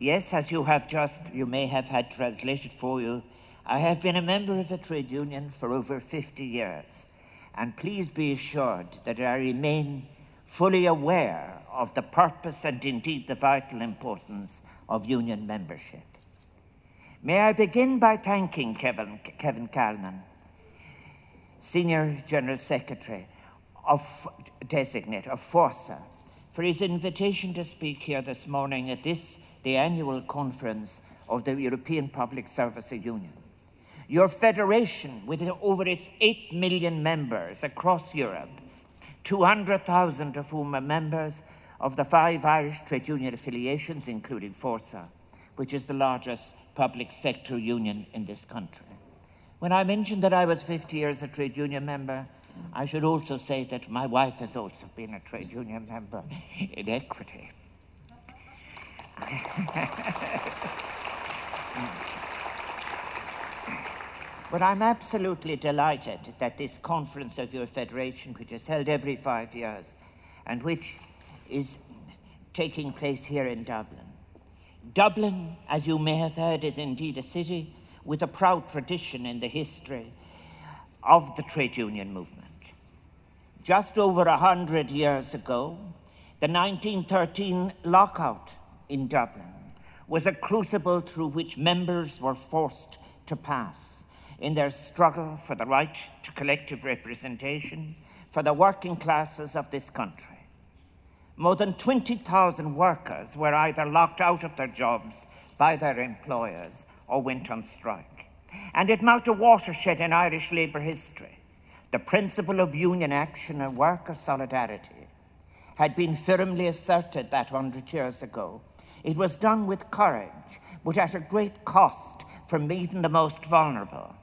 Yes, as you have just, you may have had translated for you, I have been a member of a trade union for over 50 years, and please be assured that I remain fully aware of the purpose and indeed the vital importance of union membership. May I begin by thanking Kevin, Kevin Callinan, Senior General Secretary of Designate of FORSA, for his invitation to speak here this morning at this, the annual conference of the European Public Service Union. Your federation, with over its 8 million members across Europe, 200,000 of whom are members of the five Irish trade union affiliations, including FORSA, which is the largest public sector union in this country. When I mentioned that I was 50 years a trade union member, I should also say that my wife has also been a trade union member in equity. but I'm absolutely delighted that this conference of your federation, which is held every five years and which is taking place here in Dublin. Dublin, as you may have heard, is indeed a city with a proud tradition in the history of the trade union movement. Just over a hundred years ago, the 1913 lockout in Dublin was a crucible through which members were forced to pass in their struggle for the right to collective representation for the working classes of this country. More than 20,000 workers were either locked out of their jobs by their employers or went on strike. And it marked a watershed in Irish labour history. The principle of union action and worker solidarity had been firmly asserted that hundred years ago. It was done with courage, but at a great cost from even the most vulnerable.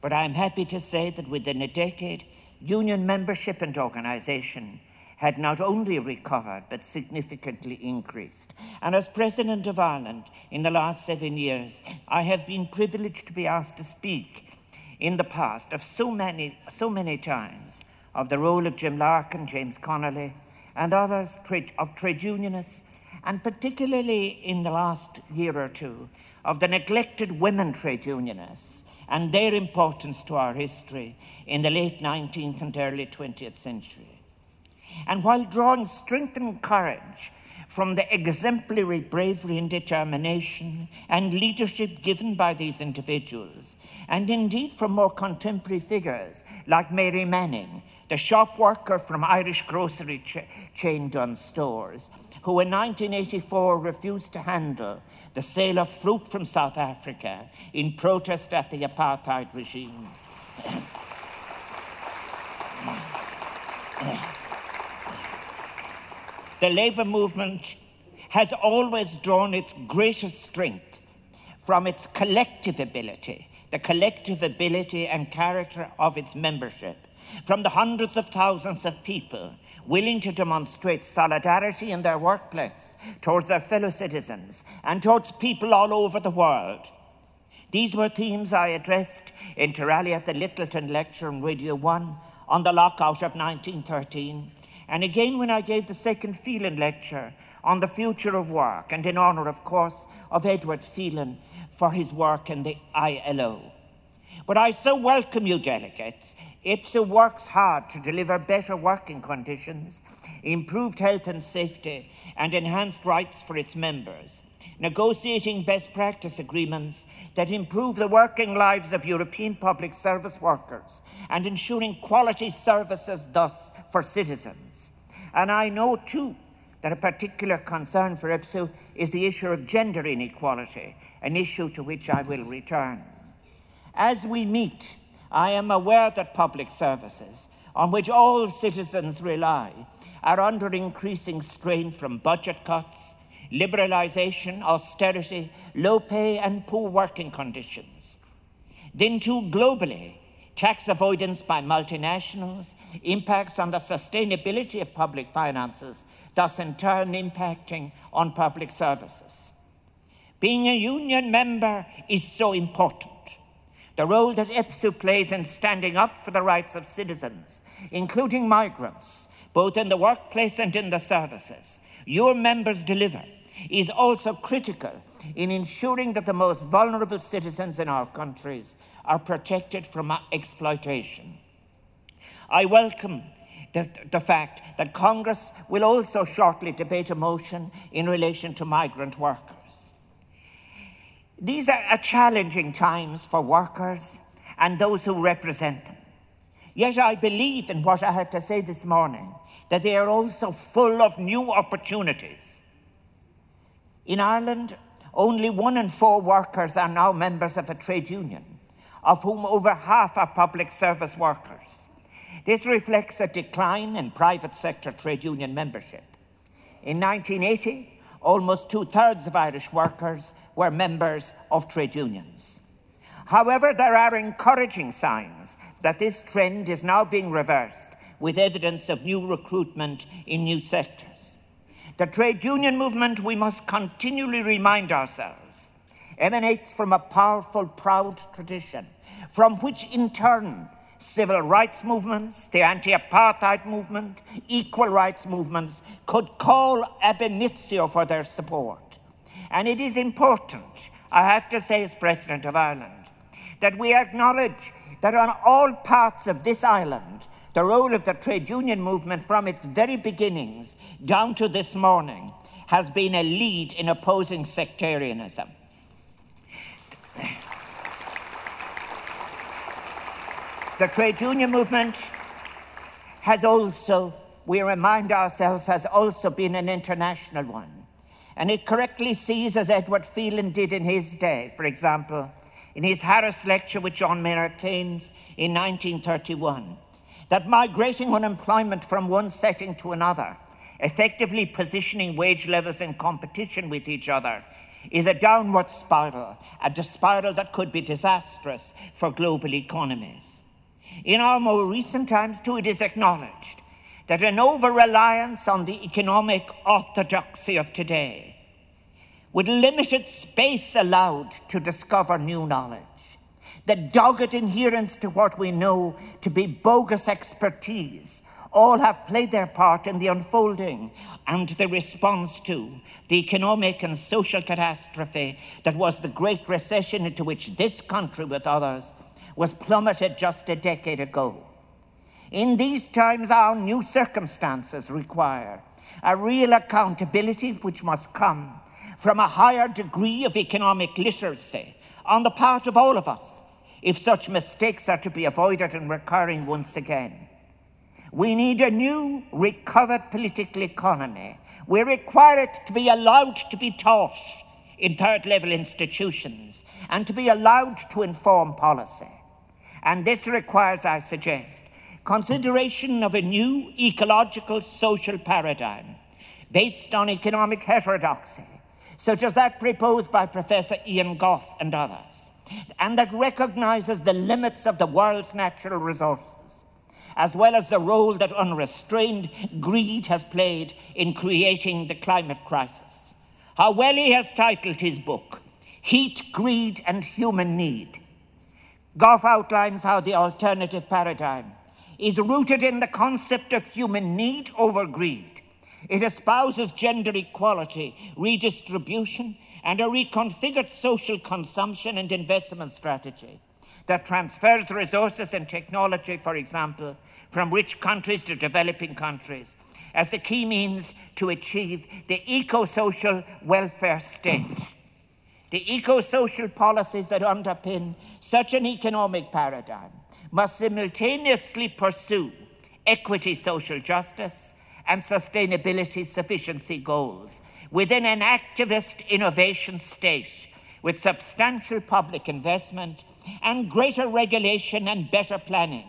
But I'm happy to say that within a decade, union membership and organisation had not only recovered but significantly increased. And as President of Ireland in the last seven years, I have been privileged to be asked to speak in the past of so many, so many times of the role of Jim Larkin, James Connolly, and others of trade unionists, and particularly in the last year or two, of the neglected women trade unionists and their importance to our history in the late 19th and early 20th century. And while drawing strength and courage from the exemplary bravery and determination and leadership given by these individuals, and indeed from more contemporary figures like Mary Manning, the shop worker from Irish grocery ch- chain Dunnes Stores, who in 1984 refused to handle the sale of fruit from South Africa in protest at the apartheid regime. The labour movement has always drawn its greatest strength from its collective ability, the collective ability and character of its membership, from the hundreds of thousands of people willing to demonstrate solidarity in their workplace towards their fellow citizens and towards people all over the world. These were themes I addressed inter alia at the Littleton Lecture on Radio 1 on the lockout of 1913 and again when I gave the second Phelan lecture on the future of work, and in honour, of course, of Edward Phelan for his work in the ILO. But I so welcome you, delegates. EPSU works hard to deliver better working conditions, improved health and safety, and enhanced rights for its members negotiating best practice agreements that improve the working lives of European public service workers and ensuring quality services thus for citizens. And I know too that a particular concern for EPSU is the issue of gender inequality, an issue to which I will return. As we meet, I am aware that public services, on which all citizens rely, are under increasing strain from budget cuts liberalisation, austerity, low pay, and poor working conditions. Then, too, globally, tax avoidance by multinationals impacts on the sustainability of public finances, thus, in turn, impacting on public services. Being a union member is so important. The role that EPSU plays in standing up for the rights of citizens, including migrants, both in the workplace and in the services, your members deliver, is also critical in ensuring that the most vulnerable citizens in our countries are protected from exploitation. I welcome the, the, fact that Congress will also shortly debate a motion in relation to migrant workers. These are challenging times for workers and those who represent them. Yet I believe in what I have to say this morning that they are also full of new opportunities. In Ireland, only one in four workers are now members of a trade union, of whom over half are public service workers. This reflects a decline in private sector trade union membership. In 1980, almost two thirds of Irish workers were members of trade unions. However, there are encouraging signs that this trend is now being reversed with evidence of new recruitment in new sectors. The trade union movement, we must continually remind ourselves, emanates from a powerful, proud tradition, from which in turn civil rights movements, the anti apartheid movement, equal rights movements could call ab initio for their support. And it is important, I have to say, as President of Ireland, that we acknowledge that on all parts of this island, the role of the trade union movement from its very beginnings down to this morning has been a lead in opposing sectarianism. The trade union movement has also, we remind ourselves, has also been an international one. And it correctly sees, as Edward Phelan did in his day, for example, in his Harris lecture with John Maynard Keynes in 1931, that migrating unemployment from one setting to another, effectively positioning wage levels in competition with each other, is a downward spiral, a spiral that could be disastrous for global economies. In our more recent times, too, it is acknowledged that an over reliance on the economic orthodoxy of today, with limited space allowed to discover new knowledge, the dogged adherence to what we know to be bogus expertise, all have played their part in the unfolding and the response to the economic and social catastrophe that was the Great Recession into which this country, with others, was plummeted just a decade ago. In these times, our new circumstances require a real accountability which must come from a higher degree of economic literacy on the part of all of us if such mistakes are to be avoided and recurring once again. We need a new, recovered political economy. We require it to be allowed to be taught in third level institutions and to be allowed to inform policy. And this requires, I suggest, consideration of a new ecological social paradigm based on economic heterodoxy, such as that proposed by Professor Ian Gough and others, and that recognizes the limits of the world's natural resources, as well as the role that unrestrained greed has played in creating the climate crisis. How well he has titled his book, Heat, Greed, and Human Need. Gough outlines how the alternative paradigm is rooted in the concept of human need over greed. It espouses gender equality, redistribution, and a reconfigured social consumption and investment strategy that transfers resources and technology, for example, from rich countries to developing countries as the key means to achieve the eco social welfare state. The eco social policies that underpin such an economic paradigm must simultaneously pursue equity, social justice, and sustainability sufficiency goals within an activist innovation state with substantial public investment and greater regulation and better planning.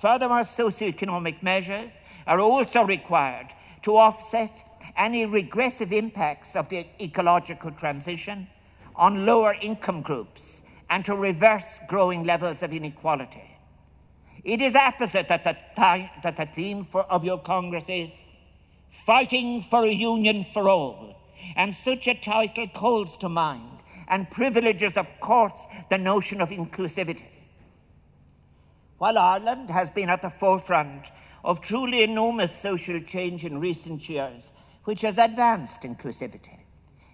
Furthermore, socioeconomic measures are also required to offset any regressive impacts of the ecological transition on lower income groups and to reverse growing levels of inequality. It is apposite that the, th- that the theme for, of your Congress is Fighting for a Union for All, and such a title calls to mind and privileges, of course, the notion of inclusivity. While Ireland has been at the forefront of truly enormous social change in recent years, which has advanced inclusivity,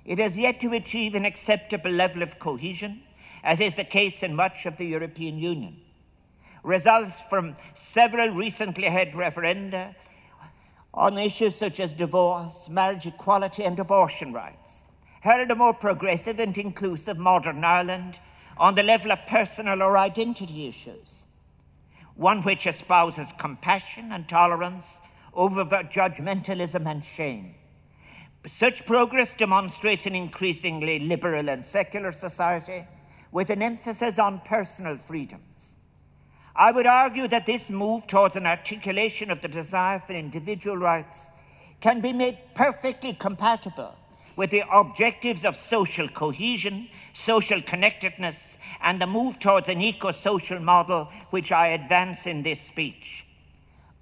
it has yet to achieve an acceptable level of cohesion, as is the case in much of the European Union. Results from several recently held referenda on issues such as divorce, marriage equality, and abortion rights held a more progressive and inclusive modern Ireland on the level of personal or identity issues, one which espouses compassion and tolerance over judgmentalism and shame. Such progress demonstrates an increasingly liberal and secular society with an emphasis on personal freedoms. I would argue that this move towards an articulation of the desire for individual rights can be made perfectly compatible with the objectives of social cohesion, social connectedness, and the move towards an eco social model which I advance in this speech.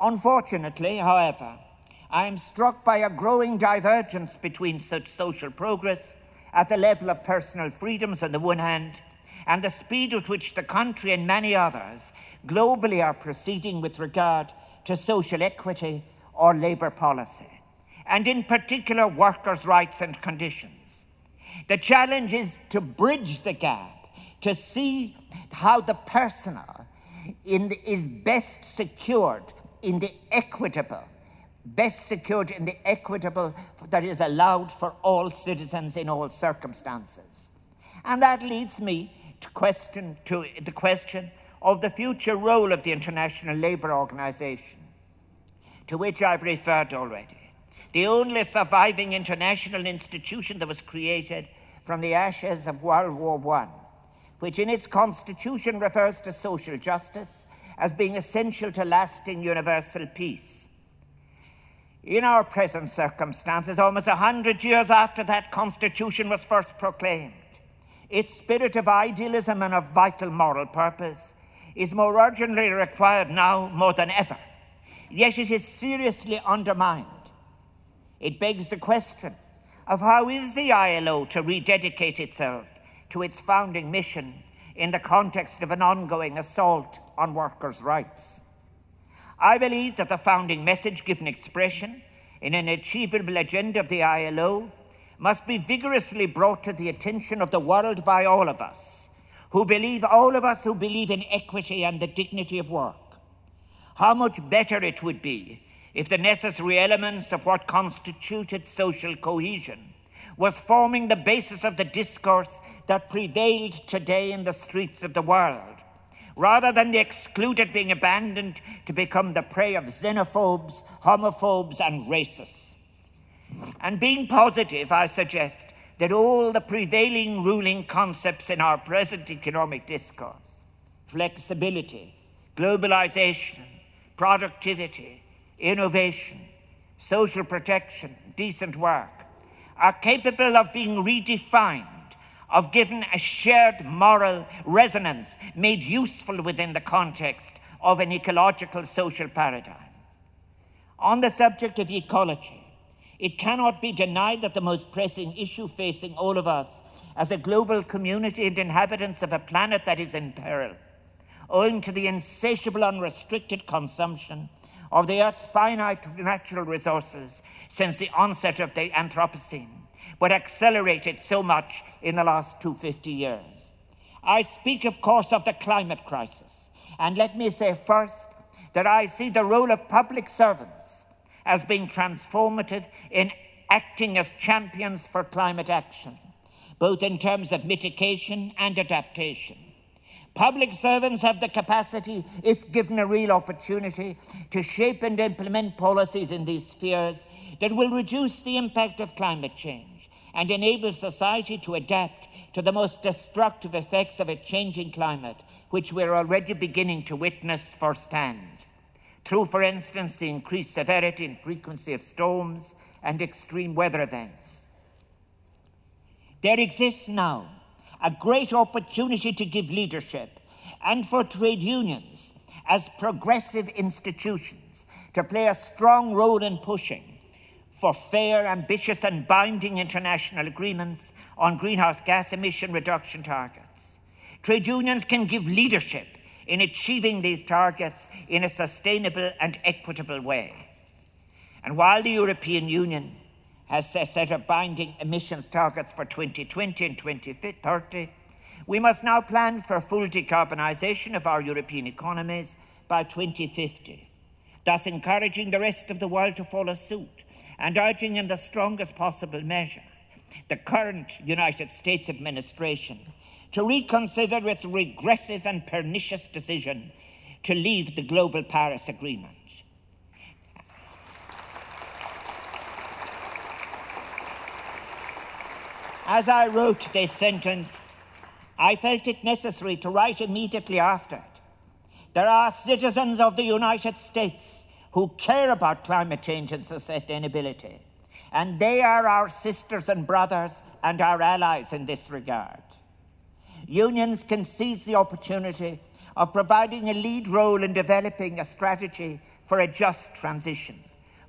Unfortunately, however, I am struck by a growing divergence between such social progress at the level of personal freedoms on the one hand, and the speed at which the country and many others globally are proceeding with regard to social equity or labour policy and in particular workers' rights and conditions. The challenge is to bridge the gap, to see how the personal the, is best secured in the equitable, best secured in the equitable that is allowed for all citizens in all circumstances. And that leads me to question to the question of the future role of the International Labour Organization, to which I've referred already the only surviving international institution that was created from the ashes of World War I, which in its constitution refers to social justice as being essential to lasting universal peace. In our present circumstances, almost a hundred years after that constitution was first proclaimed, its spirit of idealism and of vital moral purpose is more urgently required now more than ever. Yet it is seriously undermined it begs the question of how is the ILO to rededicate itself to its founding mission in the context of an ongoing assault on workers' rights. I believe that the founding message given expression in an achievable agenda of the ILO must be vigorously brought to the attention of the world by all of us, who believe, all of us who believe in equity and the dignity of work. How much better it would be if the necessary elements of what constituted social cohesion was forming the basis of the discourse that prevailed today in the streets of the world, rather than the excluded being abandoned to become the prey of xenophobes, homophobes, and racists. And being positive, I suggest that all the prevailing ruling concepts in our present economic discourse flexibility, globalization, productivity, innovation, social protection, decent work, are capable of being redefined, of given a shared moral resonance made useful within the context of an ecological social paradigm. On the subject of ecology, it cannot be denied that the most pressing issue facing all of us as a global community and inhabitants of a planet that is in peril, owing to the insatiable unrestricted consumption of the Earth's finite natural resources since the onset of the Anthropocene, but accelerated so much in the last 250 years. I speak, of course, of the climate crisis. And let me say first that I see the role of public servants as being transformative in acting as champions for climate action, both in terms of mitigation and adaptation. Public servants have the capacity, if given a real opportunity, to shape and implement policies in these spheres that will reduce the impact of climate change and enable society to adapt to the most destructive effects of a changing climate, which we're already beginning to witness firsthand. Through, for instance, the increased severity and frequency of storms and extreme weather events. There exists now a great opportunity to give leadership and for trade unions as progressive institutions to play a strong role in pushing for fair, ambitious, and binding international agreements on greenhouse gas emission reduction targets. Trade unions can give leadership in achieving these targets in a sustainable and equitable way. And while the European Union has set a binding emissions targets for 2020 and 2030, we must now plan for full decarbonisation of our European economies by 2050, thus encouraging the rest of the world to follow suit and urging in the strongest possible measure the current United States administration to reconsider its regressive and pernicious decision to leave the global Paris Agreement. As I wrote this sentence, I felt it necessary to write immediately after it. There are citizens of the United States who care about climate change and sustainability, and they are our sisters and brothers and our allies in this regard. Unions can seize the opportunity of providing a lead role in developing a strategy for a just transition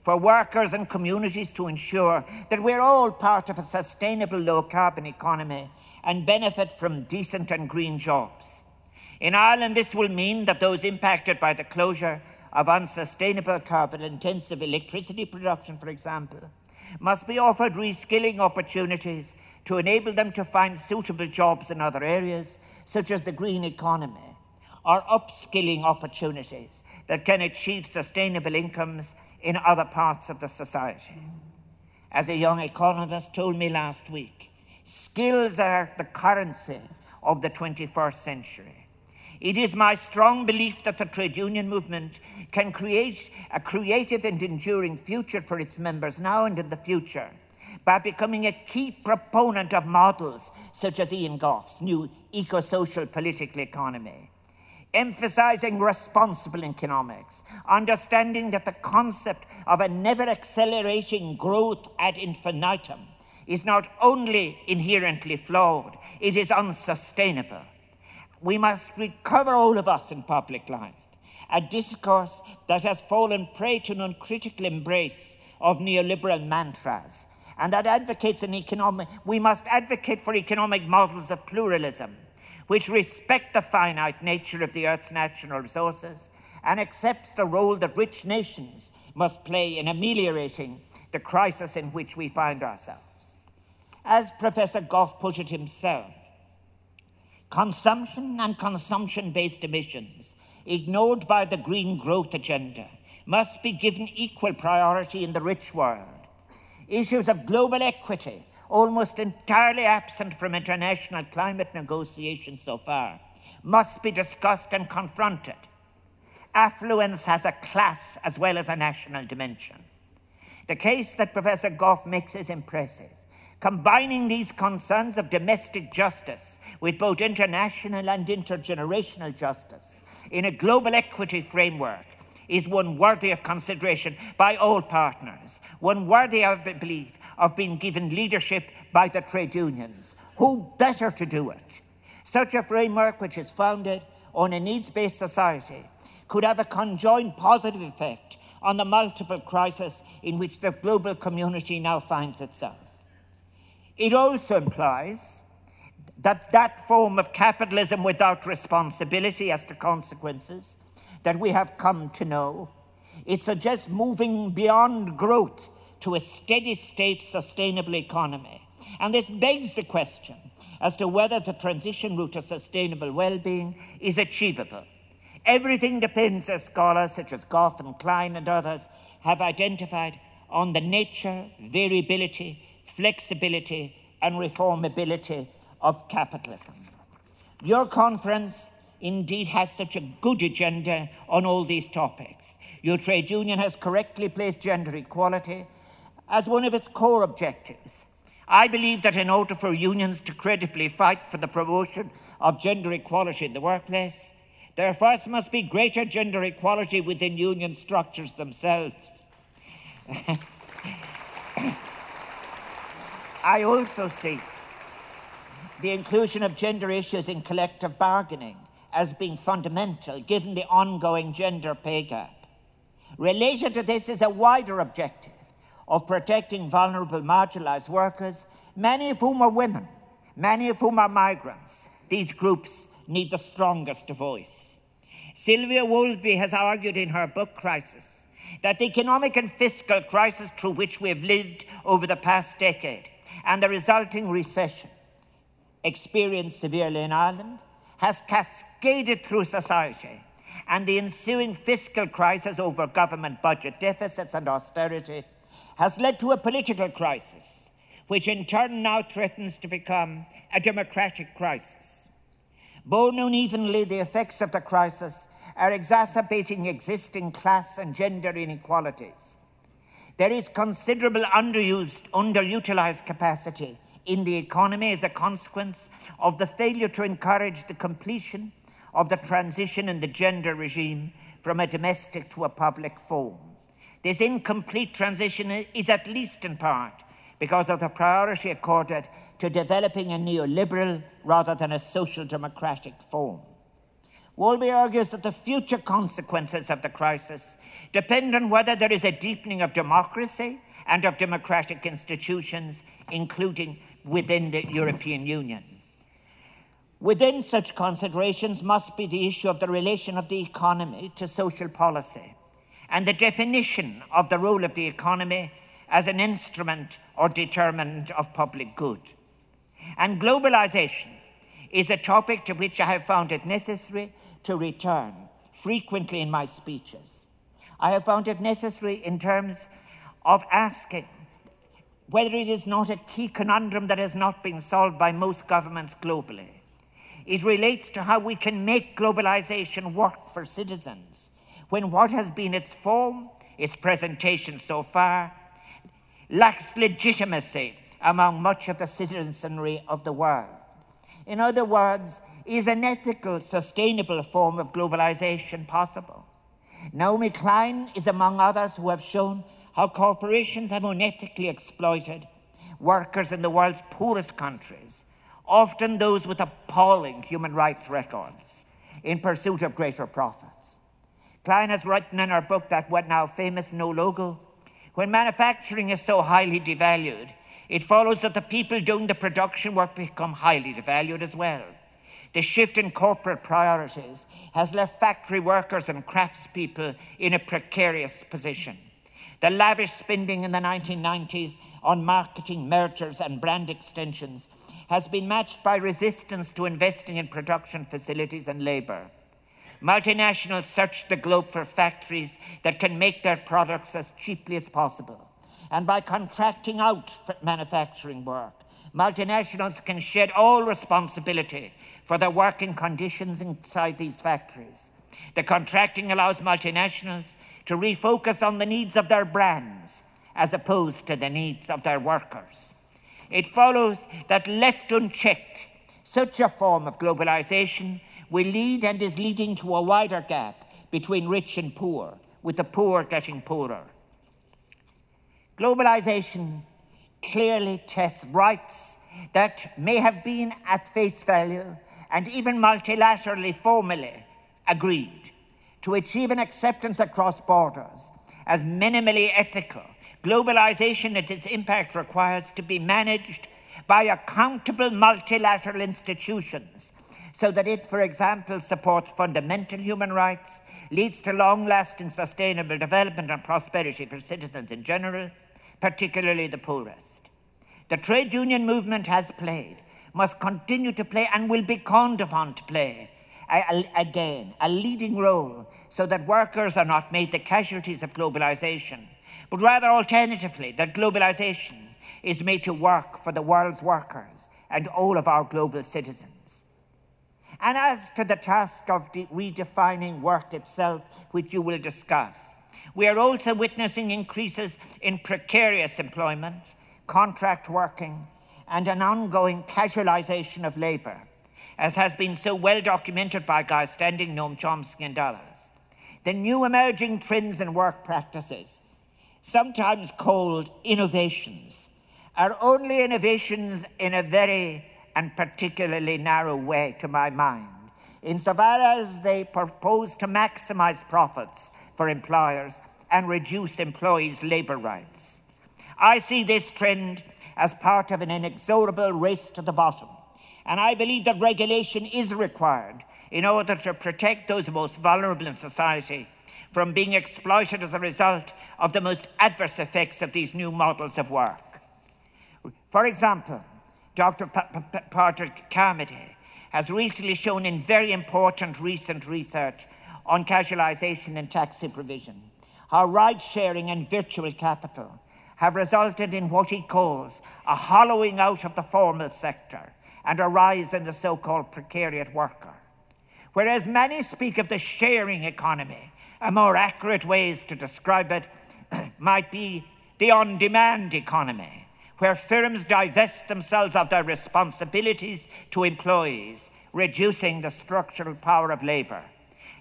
for workers and communities to ensure that we're all part of a sustainable low carbon economy and benefit from decent and green jobs. In Ireland, this will mean that those impacted by the closure of unsustainable carbon intensive electricity production, for example, must be offered reskilling opportunities to enable them to find suitable jobs in other areas, such as the green economy, or upskilling opportunities that can achieve sustainable incomes in other parts of the society. As a young economist told me last week, skills are the currency of the 21st century. It is my strong belief that the trade union movement can create a creative and enduring future for its members now and in the future by becoming a key proponent of models such as Ian Gough's new eco social political economy emphasizing responsible economics, understanding that the concept of a never accelerating growth ad infinitum is not only inherently flawed, it is unsustainable. We must recover all of us in public life. A discourse that has fallen prey to an uncritical embrace of neoliberal mantras and that advocates an economic, we must advocate for economic models of pluralism which respect the finite nature of the Earth's natural resources and accepts the role that rich nations must play in ameliorating the crisis in which we find ourselves. As Professor Gough put it himself, consumption and consumption based emissions, ignored by the green growth agenda, must be given equal priority in the rich world. Issues of global equity almost entirely absent from international climate negotiations so far, must be discussed and confronted. Affluence has a class as well as a national dimension. The case that Professor Gough makes is impressive, combining these concerns of domestic justice with both international and intergenerational justice in a global equity framework is one worthy of consideration by all partners, one worthy, I believe, of being given leadership by the trade unions. Who better to do it? Such a framework, which is founded on a needs based society, could have a conjoined positive effect on the multiple crises in which the global community now finds itself. It also implies that that form of capitalism without responsibility as to consequences that we have come to know, it suggests moving beyond growth to a steady state sustainable economy. And this begs the question as to whether the transition route to sustainable well being is achievable. Everything depends, as scholars such as Gough and Klein and others have identified, on the nature, variability, flexibility, and reformability of capitalism. Your conference indeed has such a good agenda on all these topics. Your trade union has correctly placed gender equality as one of its core objectives. I believe that in order for unions to credibly fight for the promotion of gender equality in the workplace, there first must be greater gender equality within union structures themselves. I also see the inclusion of gender issues in collective bargaining as being fundamental given the ongoing gender pay gap. Related to this is a wider objective of protecting vulnerable marginalised workers, many of whom are women, many of whom are migrants. These groups need the strongest voice. Sylvia Walby has argued in her book Crisis that the economic and fiscal crisis through which we have lived over the past decade and the resulting recession experienced severely in Ireland has cascaded through society and the ensuing fiscal crisis over government budget deficits and austerity has led to a political crisis, which in turn now threatens to become a democratic crisis. Borne unevenly, the effects of the crisis are exacerbating existing class and gender inequalities. There is considerable underused, underutilized capacity in the economy as a consequence of the failure to encourage the completion of the transition in the gender regime from a domestic to a public form. This incomplete transition is at least in part because of the priority accorded to developing a neoliberal rather than a social democratic form. Walby argues that the future consequences of the crisis depend on whether there is a deepening of democracy and of democratic institutions, including within the European Union. Within such considerations must be the issue of the relation of the economy to social policy and the definition of the role of the economy as an instrument or determinant of public good. And globalization is a topic to which I have found it necessary to return frequently in my speeches. I have found it necessary in terms of asking whether it is not a key conundrum that has not been solved by most governments globally it relates to how we can make globalization work for citizens when what has been its form, its presentation so far, lacks legitimacy among much of the citizenry of the world. In other words, is an ethical, sustainable form of globalization possible? Naomi Klein is among others who have shown how corporations have unethically exploited workers in the world's poorest countries often those with appalling human rights records, in pursuit of greater profits. Klein has written in her book that what now famous no logo, when manufacturing is so highly devalued, it follows that the people doing the production work become highly devalued as well. The shift in corporate priorities has left factory workers and craftspeople in a precarious position. The lavish spending in the 1990s on marketing, mergers, and brand extensions has been matched by resistance to investing in production facilities and labour. Multinationals search the globe for factories that can make their products as cheaply as possible. And by contracting out manufacturing work, multinationals can shed all responsibility for the working conditions inside these factories. The contracting allows multinationals to refocus on the needs of their brands as opposed to the needs of their workers it follows that left unchecked, such a form of globalization will lead and is leading to a wider gap between rich and poor, with the poor getting poorer. Globalization clearly tests rights that may have been at face value and even multilaterally formally agreed to achieve an acceptance across borders as minimally ethical Globalization and its impact requires to be managed by accountable multilateral institutions so that it, for example, supports fundamental human rights, leads to long lasting sustainable development and prosperity for citizens in general, particularly the poorest. The trade union movement has played, must continue to play, and will be called upon to play again a leading role so that workers are not made the casualties of globalization but rather alternatively, that globalization is made to work for the world's workers and all of our global citizens. And as to the task of de- redefining work itself, which you will discuss, we are also witnessing increases in precarious employment, contract working, and an ongoing casualization of labour, as has been so well documented by Guy Standing, Noam Chomsky, and others. The new emerging trends in work practices sometimes called innovations, are only innovations in a very and particularly narrow way, to my mind, insofar as they propose to maximize profits for employers and reduce employees' labor rights. I see this trend as part of an inexorable race to the bottom, and I believe that regulation is required in order to protect those most vulnerable in society from being exploited as a result of the most adverse effects of these new models of work. For example, Dr. P- P- Patrick Carmody has recently shown in very important recent research on casualisation and tax supervision how ride sharing and virtual capital have resulted in what he calls a hollowing out of the formal sector and a rise in the so called precariat worker. Whereas many speak of the sharing economy, a more accurate ways to describe it might be the on demand economy, where firms divest themselves of their responsibilities to employees, reducing the structural power of labour.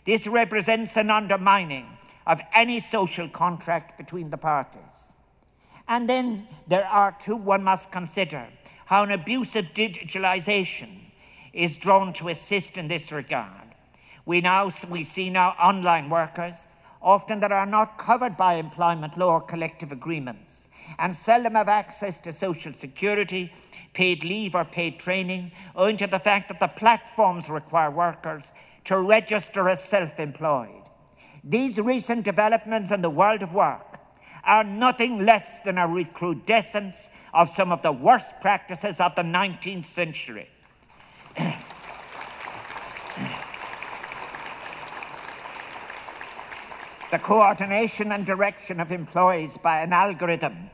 This represents an undermining of any social contract between the parties. And then there are two one must consider how an abuse of digitalization is drawn to assist in this regard. We now we see now online workers, often that are not covered by employment law or collective agreements, and seldom have access to social security, paid leave, or paid training, owing to the fact that the platforms require workers to register as self employed. These recent developments in the world of work are nothing less than a recrudescence of some of the worst practices of the 19th century. the coordination and direction of employees by an algorithm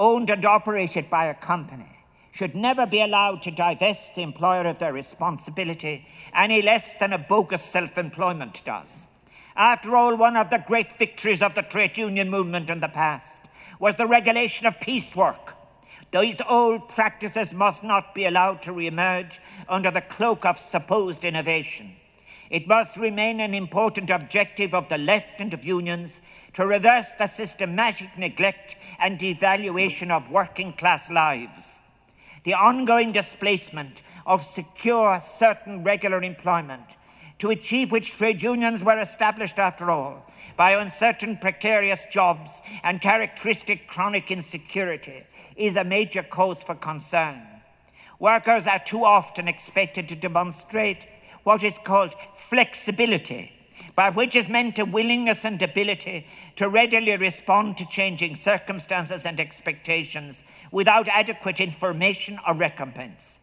owned and operated by a company should never be allowed to divest the employer of their responsibility any less than a bogus self employment does. After all, one of the great victories of the trade union movement in the past was the regulation of piecework. These old practices must not be allowed to re emerge under the cloak of supposed innovation. It must remain an important objective of the left and of unions to reverse the systematic neglect and devaluation of working class lives. The ongoing displacement of secure, certain, regular employment, to achieve which trade unions were established after all, by uncertain, precarious jobs and characteristic chronic insecurity, is a major cause for concern. Workers are too often expected to demonstrate what is called flexibility, by which is meant a willingness and ability to readily respond to changing circumstances and expectations without adequate information or recompense.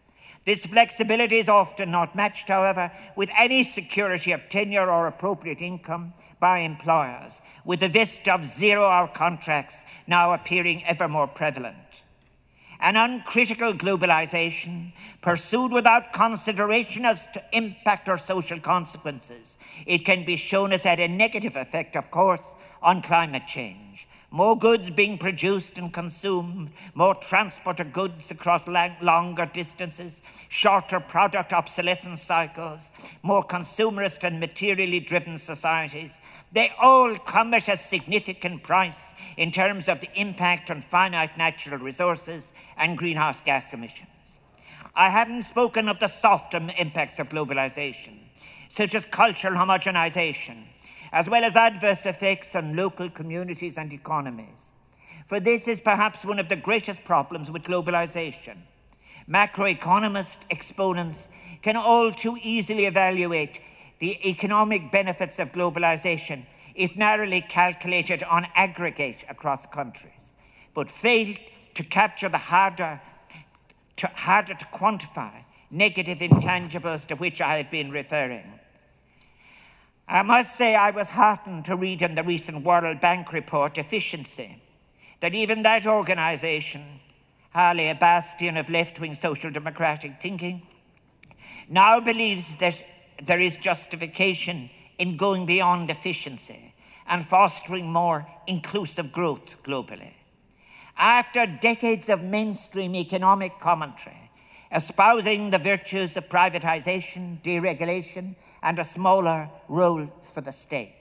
This flexibility is often not matched, however, with any security of tenure or appropriate income by employers, with the vista of zero hour contracts now appearing ever more prevalent an uncritical globalization pursued without consideration as to impact or social consequences. It can be shown as had a negative effect, of course, on climate change. More goods being produced and consumed, more transport of goods across lang- longer distances, shorter product obsolescence cycles, more consumerist and materially driven societies, they all come at a significant price in terms of the impact on finite natural resources and greenhouse gas emissions. I haven't spoken of the softer impacts of globalization, such as cultural homogenization, as well as adverse effects on local communities and economies. For this is perhaps one of the greatest problems with globalization. Macroeconomist exponents can all too easily evaluate the economic benefits of globalization if narrowly calculated on aggregate across countries, but fail to capture the harder to, harder to quantify negative intangibles to which I have been referring. I must say I was heartened to read in the recent World Bank report, Efficiency, that even that organization, hardly a bastion of left wing social democratic thinking, now believes that there is justification in going beyond efficiency and fostering more inclusive growth globally. After decades of mainstream economic commentary, espousing the virtues of privatization, deregulation, and a smaller role for the state,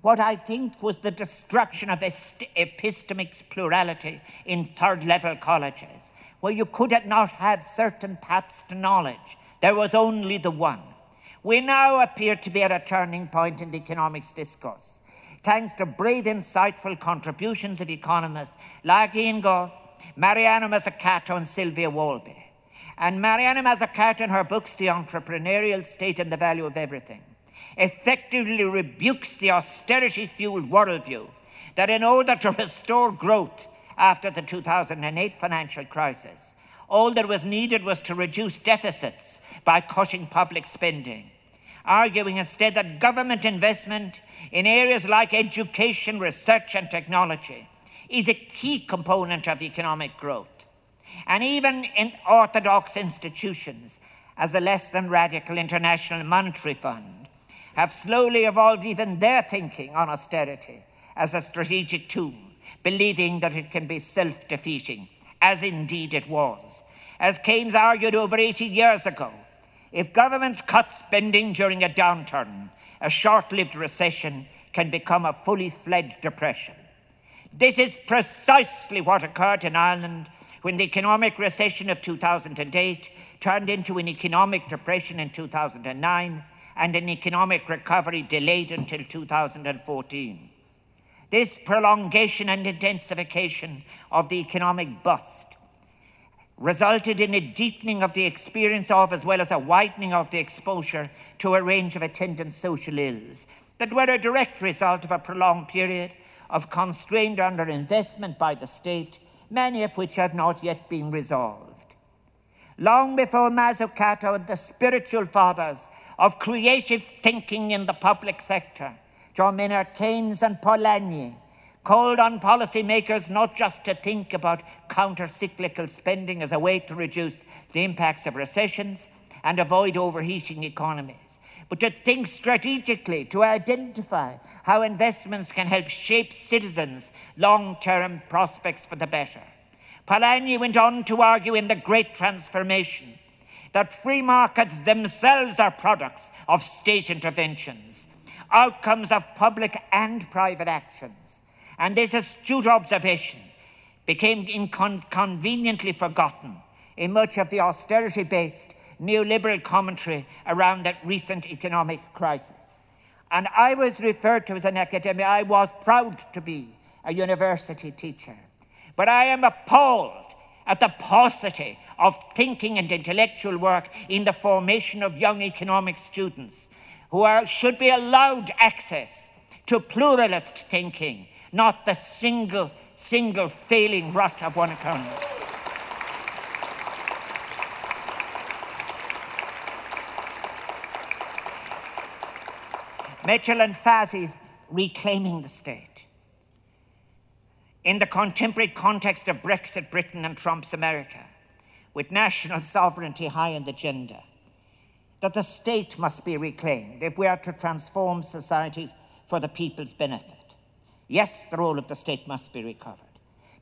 what I think was the destruction of epistemic plurality in third level colleges, where you could not have certain paths to knowledge. There was only the one. We now appear to be at a turning point in the economics discourse, thanks to brave, insightful contributions of economists like Gough, Mariana Mazzucato, and Sylvia Walby. And Mariana Mazzucato, in her books, The Entrepreneurial State and the Value of Everything, effectively rebukes the austerity fueled worldview that in order to restore growth after the 2008 financial crisis, all that was needed was to reduce deficits by cutting public spending, arguing instead that government investment in areas like education, research, and technology is a key component of economic growth. And even in orthodox institutions, as the less than radical International Monetary Fund, have slowly evolved even their thinking on austerity as a strategic tool, believing that it can be self defeating, as indeed it was. As Keynes argued over 80 years ago, if governments cut spending during a downturn, a short lived recession can become a fully fledged depression. This is precisely what occurred in Ireland when the economic recession of 2008 turned into an economic depression in 2009 and an economic recovery delayed until 2014. This prolongation and intensification of the economic bust resulted in a deepening of the experience of, as well as a widening of the exposure to a range of attendant social ills that were a direct result of a prolonged period of constrained underinvestment by the state, many of which have not yet been resolved. Long before Mazzucato and the spiritual fathers of creative thinking in the public sector, John Maynard Keynes and Polanyi, called on policymakers not just to think about counter cyclical spending as a way to reduce the impacts of recessions and avoid overheating economies, but to think strategically to identify how investments can help shape citizens' long term prospects for the better. Polanyi went on to argue in The Great Transformation that free markets themselves are products of state interventions, outcomes of public and private actions. And this astute observation became inconveniently forgotten in much of the austerity based neoliberal commentary around that recent economic crisis. And I was referred to as an academic. I was proud to be a university teacher. But I am appalled at the paucity of thinking and intellectual work in the formation of young economic students who are, should be allowed access to pluralist thinking, not the single, single failing rut of one economy. Mitchell and Fazi's reclaiming the state. In the contemporary context of Brexit Britain and Trump's America, with national sovereignty high on the agenda, that the state must be reclaimed if we are to transform societies for the people's benefit. Yes, the role of the state must be recovered.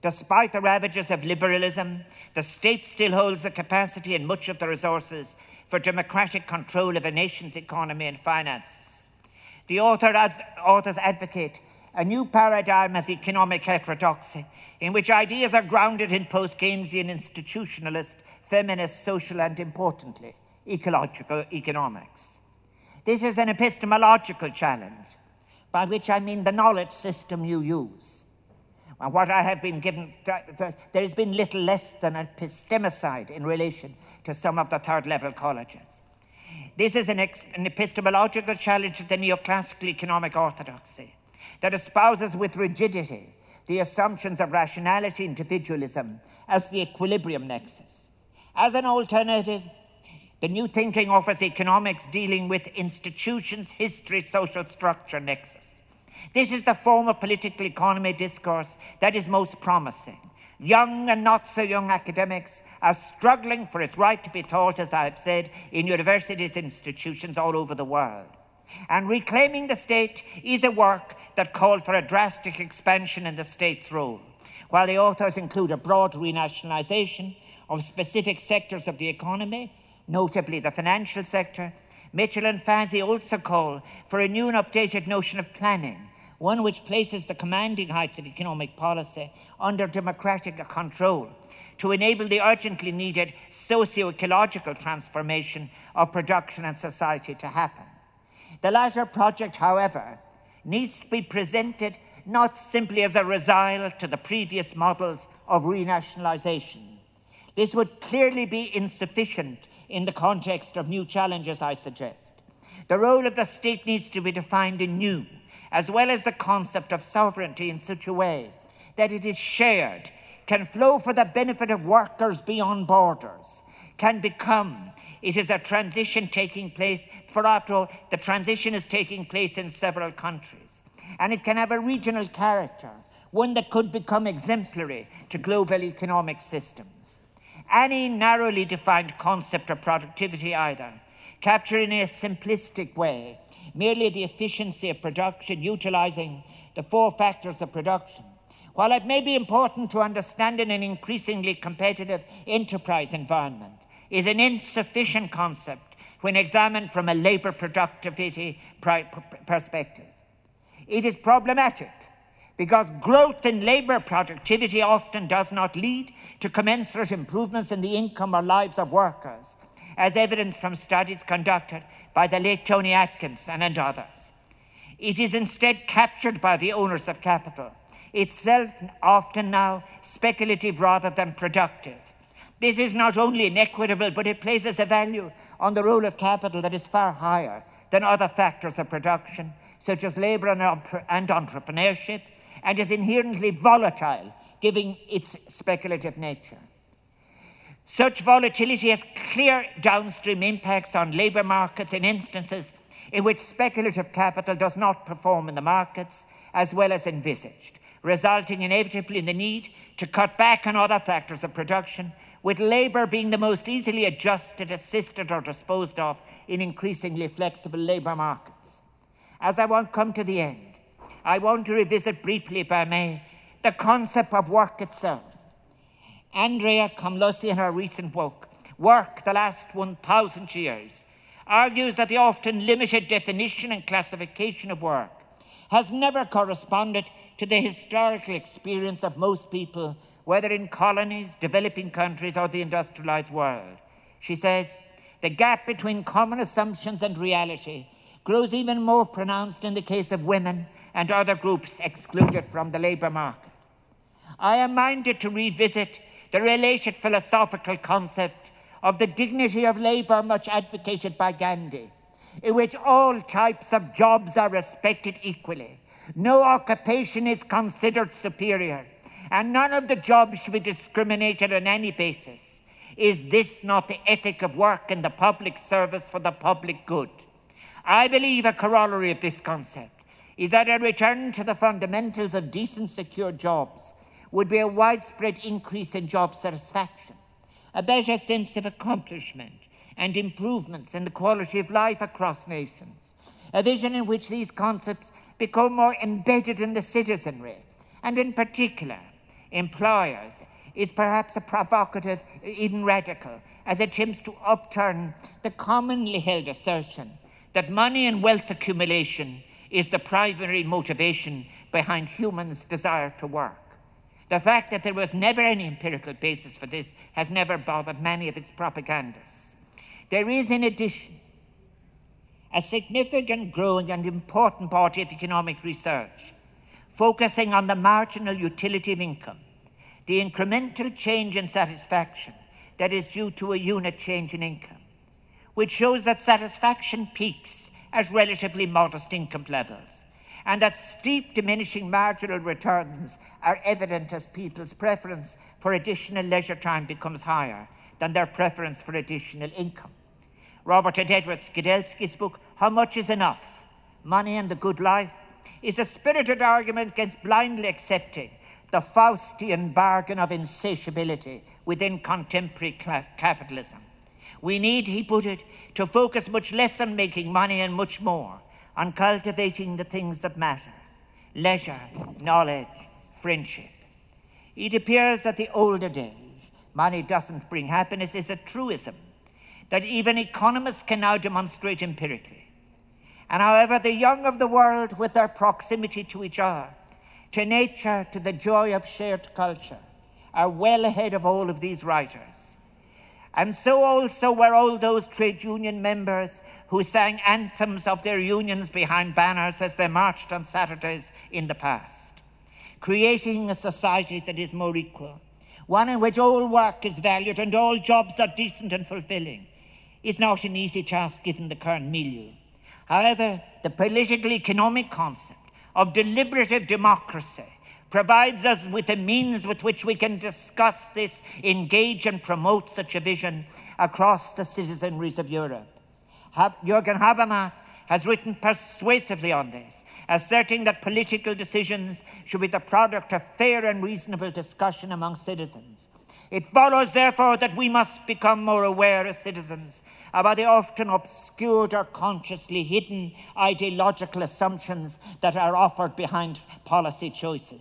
Despite the ravages of liberalism, the state still holds the capacity and much of the resources for democratic control of a nation's economy and finances. The author authors advocate a new paradigm of economic heterodoxy in which ideas are grounded in post Keynesian institutionalist, feminist, social, and importantly, ecological economics. This is an epistemological challenge, by which I mean the knowledge system you use. And what I have been given, there has been little less than an epistemicide in relation to some of the third level colleges. This is an, ex- an epistemological challenge to the neoclassical economic orthodoxy that espouses with rigidity the assumptions of rationality, individualism as the equilibrium nexus. As an alternative, the new thinking offers economics dealing with institutions, history, social structure nexus. This is the form of political economy discourse that is most promising. Young and not so young academics are struggling for its right to be taught, as I've said, in universities and institutions all over the world. And reclaiming the state is a work that called for a drastic expansion in the state's role, while the authors include a broad renationalisation of specific sectors of the economy, notably the financial sector. Mitchell and Fazi also call for a new and updated notion of planning one which places the commanding heights of economic policy under democratic control to enable the urgently needed socio ecological transformation of production and society to happen. The latter project, however, needs to be presented not simply as a resile to the previous models of renationalisation. This would clearly be insufficient in the context of new challenges, I suggest. The role of the state needs to be defined anew, as well as the concept of sovereignty in such a way that it is shared, can flow for the benefit of workers beyond borders, can become. It is a transition taking place, for after all, the transition is taking place in several countries. And it can have a regional character, one that could become exemplary to global economic systems. Any narrowly defined concept of productivity, either, capturing in a simplistic way merely the efficiency of production, utilizing the four factors of production, while it may be important to understand in an increasingly competitive enterprise environment, is an insufficient concept when examined from a labor productivity perspective. It is problematic because growth in labor productivity often does not lead to commensurate improvements in the income or lives of workers, as evidenced from studies conducted by the late Tony Atkinson and others. It is instead captured by the owners of capital, itself often now speculative rather than productive. This is not only inequitable, but it places a value on the role of capital that is far higher than other factors of production such as labour and, entrepreneurship, and is inherently volatile, giving its speculative nature. Such volatility has clear downstream impacts on labour markets in instances in which speculative capital does not perform in the markets as well as envisaged, resulting inevitably in the need to cut back on other factors of production, with labour being the most easily adjusted, assisted, or disposed of in increasingly flexible labour markets. As I won't come to the end, I want to revisit briefly, if I may, the concept of work itself. Andrea Komlosy, in her recent book, Work, the Last 1,000 Years, argues that the often limited definition and classification of work has never corresponded to the historical experience of most people, whether in colonies, developing countries, or the industrialized world. She says, the gap between common assumptions and reality grows even more pronounced in the case of women and other groups excluded from the labour market. I am minded to revisit the related philosophical concept of the dignity of labour, much advocated by Gandhi, in which all types of jobs are respected equally. No occupation is considered superior, and none of the jobs should be discriminated on any basis. Is this not the ethic of work in the public service for the public good? I believe a corollary of this concept is that a return to the fundamentals of decent, secure jobs would be a widespread increase in job satisfaction, a better sense of accomplishment, and improvements in the quality of life across nations, a vision in which these concepts become more embedded in the citizenry, and in particular, employers, is perhaps a provocative, even radical, as it attempts to upturn the commonly held assertion that money and wealth accumulation is the primary motivation behind humans' desire to work. The fact that there was never any empirical basis for this has never bothered many of its propagandists. There is, in addition, a significant, growing, and important part of economic research focusing on the marginal utility of income, the incremental change in satisfaction that is due to a unit change in income which shows that satisfaction peaks at relatively modest income levels and that steep diminishing marginal returns are evident as people's preference for additional leisure time becomes higher than their preference for additional income. Robert and Edward Skidelsky's book, How Much is Enough? Money and the Good Life, is a spirited argument against blindly accepting the Faustian bargain of insatiability within contemporary capitalism. We need, he put it, to focus much less on making money and much more on cultivating the things that matter leisure, knowledge, friendship. It appears that the older days, money doesn't bring happiness, is a truism that even economists can now demonstrate empirically. And however, the young of the world, with their proximity to each other, to nature, to the joy of shared culture, are well ahead of all of these writers. And so also were all those trade union members who sang anthems of their unions behind banners as they marched on Saturdays in the past, creating a society that is more equal, one in which all work is valued and all jobs are decent and fulfilling, is not an easy task given the current milieu. However, the political economic concept of deliberative democracy provides us with the means with which we can discuss this, engage and promote such a vision across the citizenries of Europe. Jürgen Habermas has written persuasively on this, asserting that political decisions should be the product of fair and reasonable discussion among citizens. It follows, therefore, that we must become more aware as citizens about the often obscured or consciously hidden ideological assumptions that are offered behind policy choices.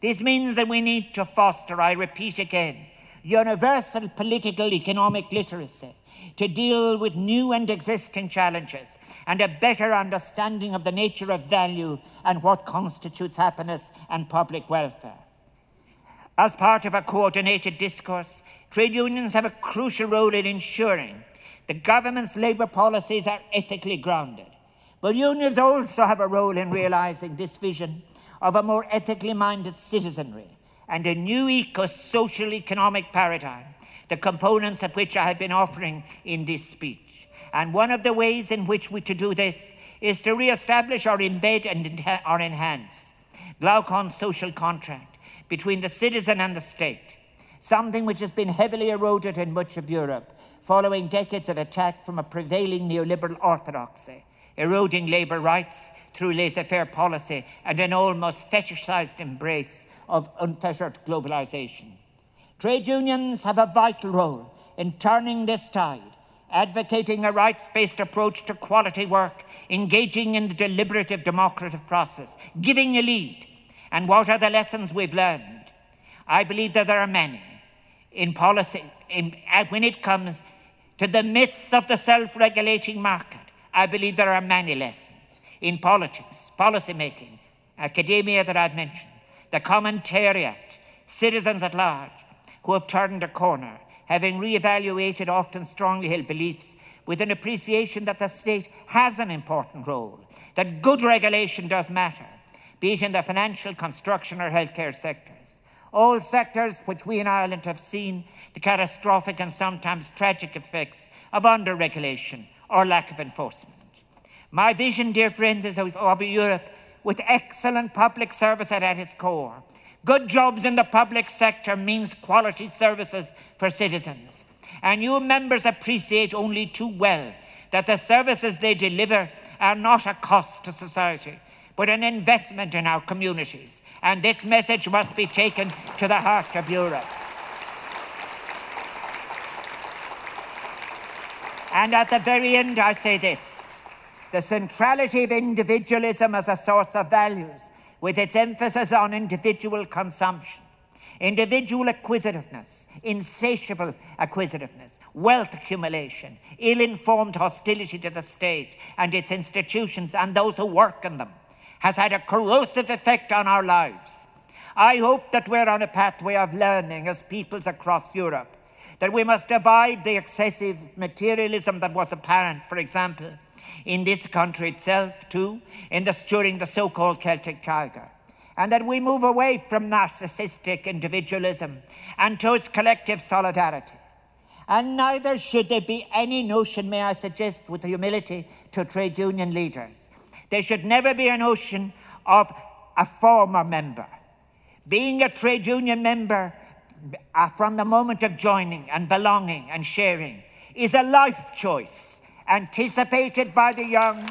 This means that we need to foster, I repeat again, universal political economic literacy to deal with new and existing challenges and a better understanding of the nature of value and what constitutes happiness and public welfare. As part of a coordinated discourse, trade unions have a crucial role in ensuring the government's labour policies are ethically grounded. But unions also have a role in realising this vision of a more ethically minded citizenry and a new eco social economic paradigm, the components of which I have been offering in this speech. And one of the ways in which we to do this is to re-establish or embed and or enhance Glaucon's social contract between the citizen and the state, something which has been heavily eroded in much of Europe following decades of attack from a prevailing neoliberal orthodoxy, eroding labour rights through laissez faire policy and an almost fetishized embrace of unfettered globalization. Trade unions have a vital role in turning this tide, advocating a rights based approach to quality work, engaging in the deliberative democratic process, giving a lead. And what are the lessons we've learned? I believe that there are many in policy in, uh, when it comes to the myth of the self regulating market. I believe there are many lessons in politics, policy making, academia that I've mentioned, the commentariat, citizens at large who have turned a corner, having re-evaluated often strongly held beliefs with an appreciation that the state has an important role, that good regulation does matter, be it in the financial, construction, or healthcare sectors. All sectors which we in Ireland have seen the catastrophic and sometimes tragic effects of under regulation or lack of enforcement. My vision, dear friends, is of, a Europe with excellent public service at its core. Good jobs in the public sector means quality services for citizens. And you members appreciate only too well that the services they deliver are not a cost to society, but an investment in our communities. And this message must be taken to the heart of Europe. And at the very end, I say this the centrality of individualism as a source of values, with its emphasis on individual consumption, individual acquisitiveness, insatiable acquisitiveness, wealth accumulation, ill informed hostility to the state and its institutions and those who work in them, has had a corrosive effect on our lives. I hope that we're on a pathway of learning as peoples across Europe, that we must avoid the excessive materialism that was apparent, for example, in this country itself, too, in the, during the so called Celtic Tiger. And that we move away from narcissistic individualism and towards collective solidarity. And neither should there be any notion, may I suggest with humility to trade union leaders, there should never be a notion of a former member. Being a trade union member Uh, from the moment of joining and belonging and sharing is a life choice anticipated by the young,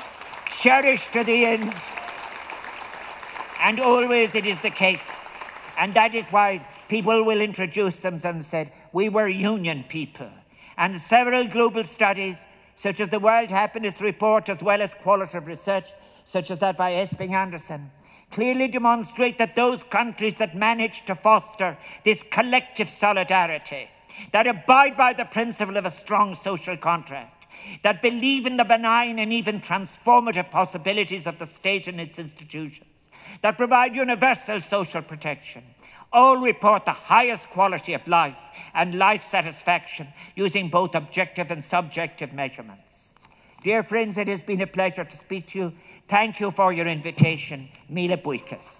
cherished to the end. And always it is the case. And that is why people will introduce themselves and said, we were union people. And several global studies, such as the World Happiness Report, as well as qualitative research, such as that by Esping Andersen, clearly demonstrate that those countries that manage to foster this collective solidarity, that abide by the principle of a strong social contract, that believe in the benign and even transformative possibilities of the state and its institutions, that provide universal social protection, all report the highest quality of life and life satisfaction using both objective and subjective measurements. Dear friends, it has been a pleasure to speak to you. Thank you for your invitation. Míle buíochas.